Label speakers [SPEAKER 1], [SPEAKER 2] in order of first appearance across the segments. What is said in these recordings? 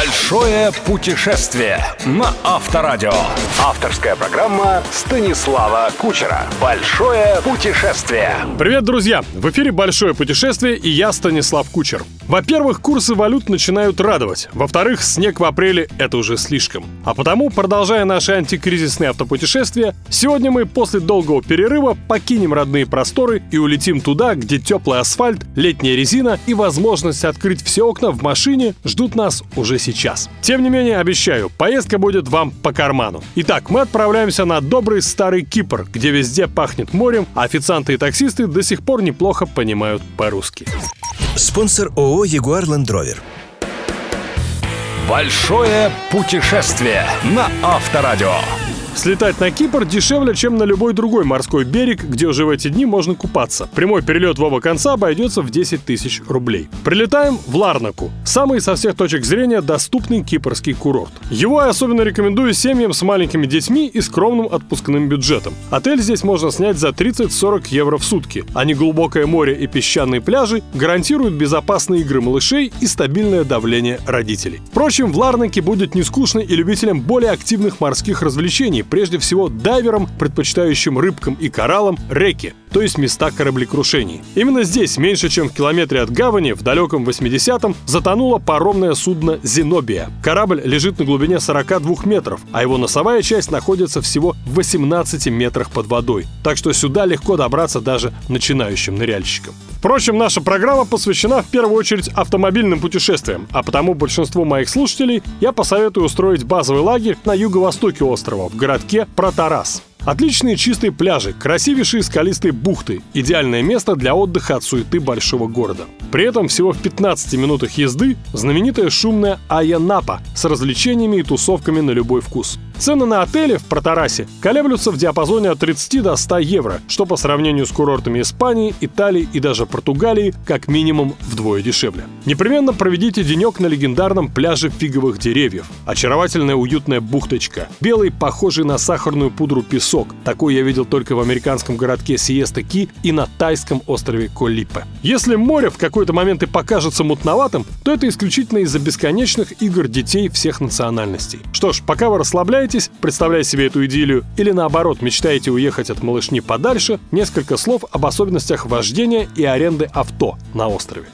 [SPEAKER 1] Большое путешествие на Авторадио. Авторская программа Станислава Кучера. Большое путешествие.
[SPEAKER 2] Привет, друзья! В эфире «Большое путешествие» и я, Станислав Кучер. Во-первых, курсы валют начинают радовать. Во-вторых, снег в апреле — это уже слишком. А потому, продолжая наши антикризисные автопутешествия, сегодня мы после долгого перерыва покинем родные просторы и улетим туда, где теплый асфальт, летняя резина и возможность открыть все окна в машине ждут нас уже сейчас. Тем не менее, обещаю, поездка будет вам по карману. Итак, мы отправляемся на добрый старый Кипр, где везде пахнет морем, а официанты и таксисты до сих пор неплохо понимают по-русски.
[SPEAKER 3] Спонсор ООО «Ягуар Ленд Ровер».
[SPEAKER 1] Большое путешествие на Авторадио.
[SPEAKER 2] Слетать на Кипр дешевле, чем на любой другой морской берег, где уже в эти дни можно купаться. Прямой перелет в оба конца обойдется в 10 тысяч рублей. Прилетаем в Ларнаку, самый со всех точек зрения доступный кипрский курорт. Его я особенно рекомендую семьям с маленькими детьми и скромным отпускным бюджетом. Отель здесь можно снять за 30-40 евро в сутки, а неглубокое море и песчаные пляжи гарантируют безопасные игры малышей и стабильное давление родителей. Впрочем, в Ларнаке будет не скучно и любителям более активных морских развлечений, прежде всего дайверам, предпочитающим рыбкам и кораллам, реки, то есть места кораблекрушений. Именно здесь, меньше чем в километре от гавани, в далеком 80-м, затонуло паромное судно «Зенобия». Корабль лежит на глубине 42 метров, а его носовая часть находится всего в 18 метрах под водой. Так что сюда легко добраться даже начинающим ныряльщикам. Впрочем, наша программа посвящена в первую очередь автомобильным путешествиям, а потому большинству моих слушателей я посоветую устроить базовый лагерь на юго-востоке острова, в городке Протарас. Отличные чистые пляжи, красивейшие скалистые бухты – идеальное место для отдыха от суеты большого города. При этом всего в 15 минутах езды знаменитая шумная Аянапа с развлечениями и тусовками на любой вкус. Цены на отели в Протарасе колеблются в диапазоне от 30 до 100 евро, что по сравнению с курортами Испании, Италии и даже Португалии как минимум вдвое дешевле. Непременно проведите денек на легендарном пляже фиговых деревьев. Очаровательная уютная бухточка. Белый, похожий на сахарную пудру песок. Такой я видел только в американском городке Сиеста Ки и на тайском острове Колипе. Если море в какой-то момент и покажется мутноватым, то это исключительно из-за бесконечных игр детей всех национальностей. Что ж, пока вы расслабляетесь, представляя себе эту идиллию, или наоборот мечтаете уехать от малышни подальше, несколько слов об особенностях вождения и аренды авто на острове.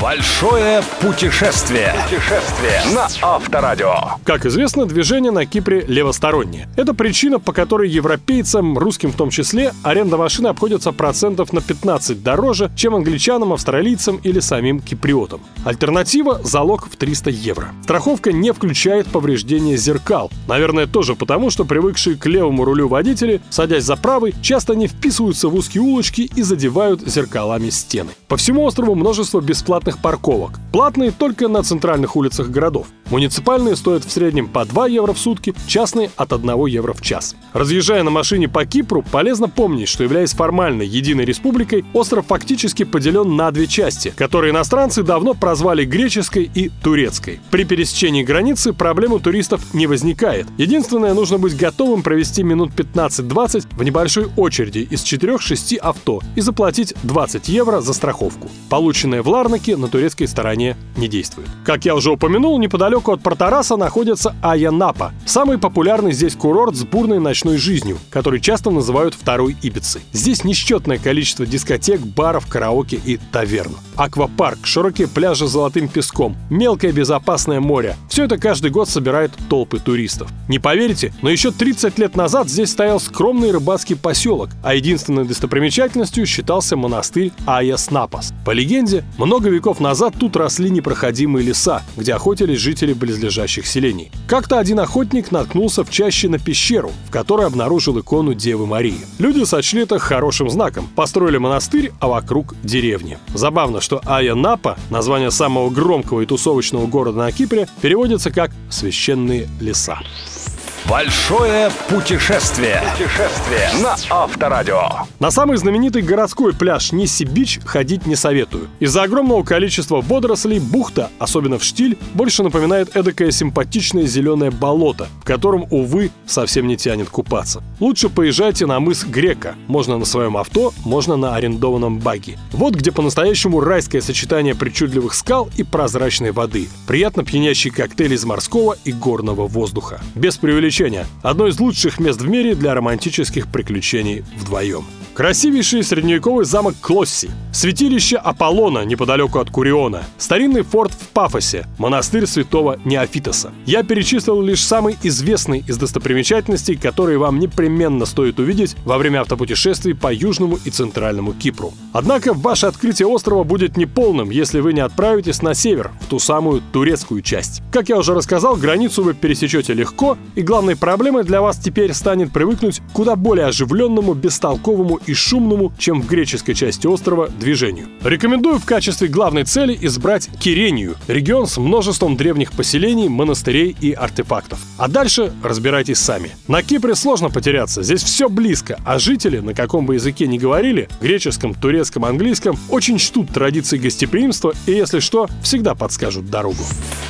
[SPEAKER 1] Большое путешествие. Путешествие на Авторадио.
[SPEAKER 2] Как известно, движение на Кипре левостороннее. Это причина, по которой европейцам, русским в том числе, аренда машины обходится процентов на 15 дороже, чем англичанам, австралийцам или самим киприотам. Альтернатива – залог в 300 евро. Страховка не включает повреждения зеркал. Наверное, тоже потому, что привыкшие к левому рулю водители, садясь за правый, часто не вписываются в узкие улочки и задевают зеркалами стены. По всему острову множество бесплатных парковок. Платные только на центральных улицах городов. Муниципальные стоят в среднем по 2 евро в сутки, частные от 1 евро в час. Разъезжая на машине по Кипру, полезно помнить, что являясь формально единой республикой, остров фактически поделен на две части, которые иностранцы давно прозвали греческой и турецкой. При пересечении границы проблем у туристов не возникает. Единственное, нужно быть готовым провести минут 15-20 в небольшой очереди из 4-6 авто и заплатить 20 евро за страховку. Полученная в Ларнаке на турецкой стороне не действует. Как я уже упомянул, неподалеку от Портараса находится Аянапа, самый популярный здесь курорт с бурной ночной жизнью, который часто называют второй Ибицей. Здесь несчетное количество дискотек, баров, караоке и таверн. Аквапарк, широкие пляжи с золотым песком, мелкое безопасное море – все это каждый год собирает толпы туристов. Не поверите, но еще 30 лет назад здесь стоял скромный рыбацкий поселок, а единственной достопримечательностью считался монастырь Аяснапас. По легенде, много веков назад тут росли непроходимые леса, где охотились жители близлежащих селений. Как-то один охотник наткнулся в чаще на пещеру, в которой обнаружил икону Девы Марии. Люди сочли это хорошим знаком, построили монастырь, а вокруг деревни. Забавно, что Ая Напа, название самого громкого и тусовочного города на Кипре, переводится как «священные леса».
[SPEAKER 1] Большое путешествие. Путешествие на Авторадио.
[SPEAKER 2] На самый знаменитый городской пляж Нисси-Бич ходить не советую. Из-за огромного количества водорослей бухта, особенно в штиль, больше напоминает эдакое симпатичное зеленое болото, в котором, увы, совсем не тянет купаться. Лучше поезжайте на мыс Грека. Можно на своем авто, можно на арендованном баги. Вот где по-настоящему райское сочетание причудливых скал и прозрачной воды. Приятно пьянящий коктейль из морского и горного воздуха. Без преувеличения приключения. Одно из лучших мест в мире для романтических приключений вдвоем. Красивейший средневековый замок Клосси, святилище Аполлона неподалеку от Куриона, старинный форт в Пафосе, монастырь святого Неофитоса. Я перечислил лишь самый известный из достопримечательностей, которые вам непременно стоит увидеть во время автопутешествий по Южному и Центральному Кипру. Однако ваше открытие острова будет неполным, если вы не отправитесь на север, в ту самую турецкую часть. Как я уже рассказал, границу вы пересечете легко, и главной проблемой для вас теперь станет привыкнуть к куда более оживленному, бестолковому и шумному, чем в греческой части острова, движению. Рекомендую в качестве главной цели избрать Кирению, регион с множеством древних поселений, монастырей и артефактов. А дальше разбирайтесь сами. На Кипре сложно потеряться, здесь все близко, а жители, на каком бы языке ни говорили, греческом, турецком, английском, очень чтут традиции гостеприимства и, если что, всегда подскажут дорогу.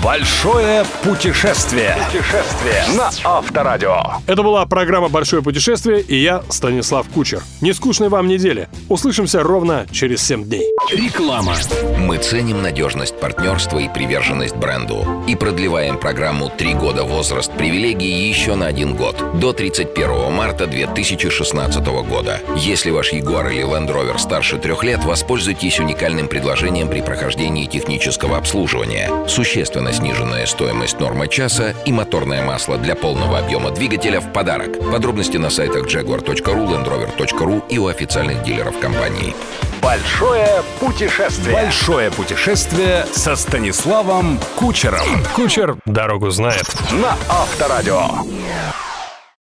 [SPEAKER 1] Большое путешествие. Путешествие на Авторадио.
[SPEAKER 2] Это была программа «Большое путешествие» и я, Станислав Кучер. Не скучной вам недели. Услышимся ровно через 7 дней.
[SPEAKER 1] Реклама.
[SPEAKER 4] Мы ценим надежность партнерства и приверженность бренду. И продлеваем программу «Три года возраст привилегий» еще на один год. До 31 марта 2016 года. Если ваш Ягуар или Land Rover старше трех лет, воспользуйтесь уникальным предложением при прохождении технического обслуживания. Существенно сниженная стоимость нормы часа и моторное масло для полного объема двигателя в подарок. Подробности на сайтах jaguar.ru, landrover.ru и у официальных дилеров компании.
[SPEAKER 1] Большое путешествие. Большое путешествие со Станиславом Кучером.
[SPEAKER 2] Кучер дорогу знает.
[SPEAKER 1] На Авторадио.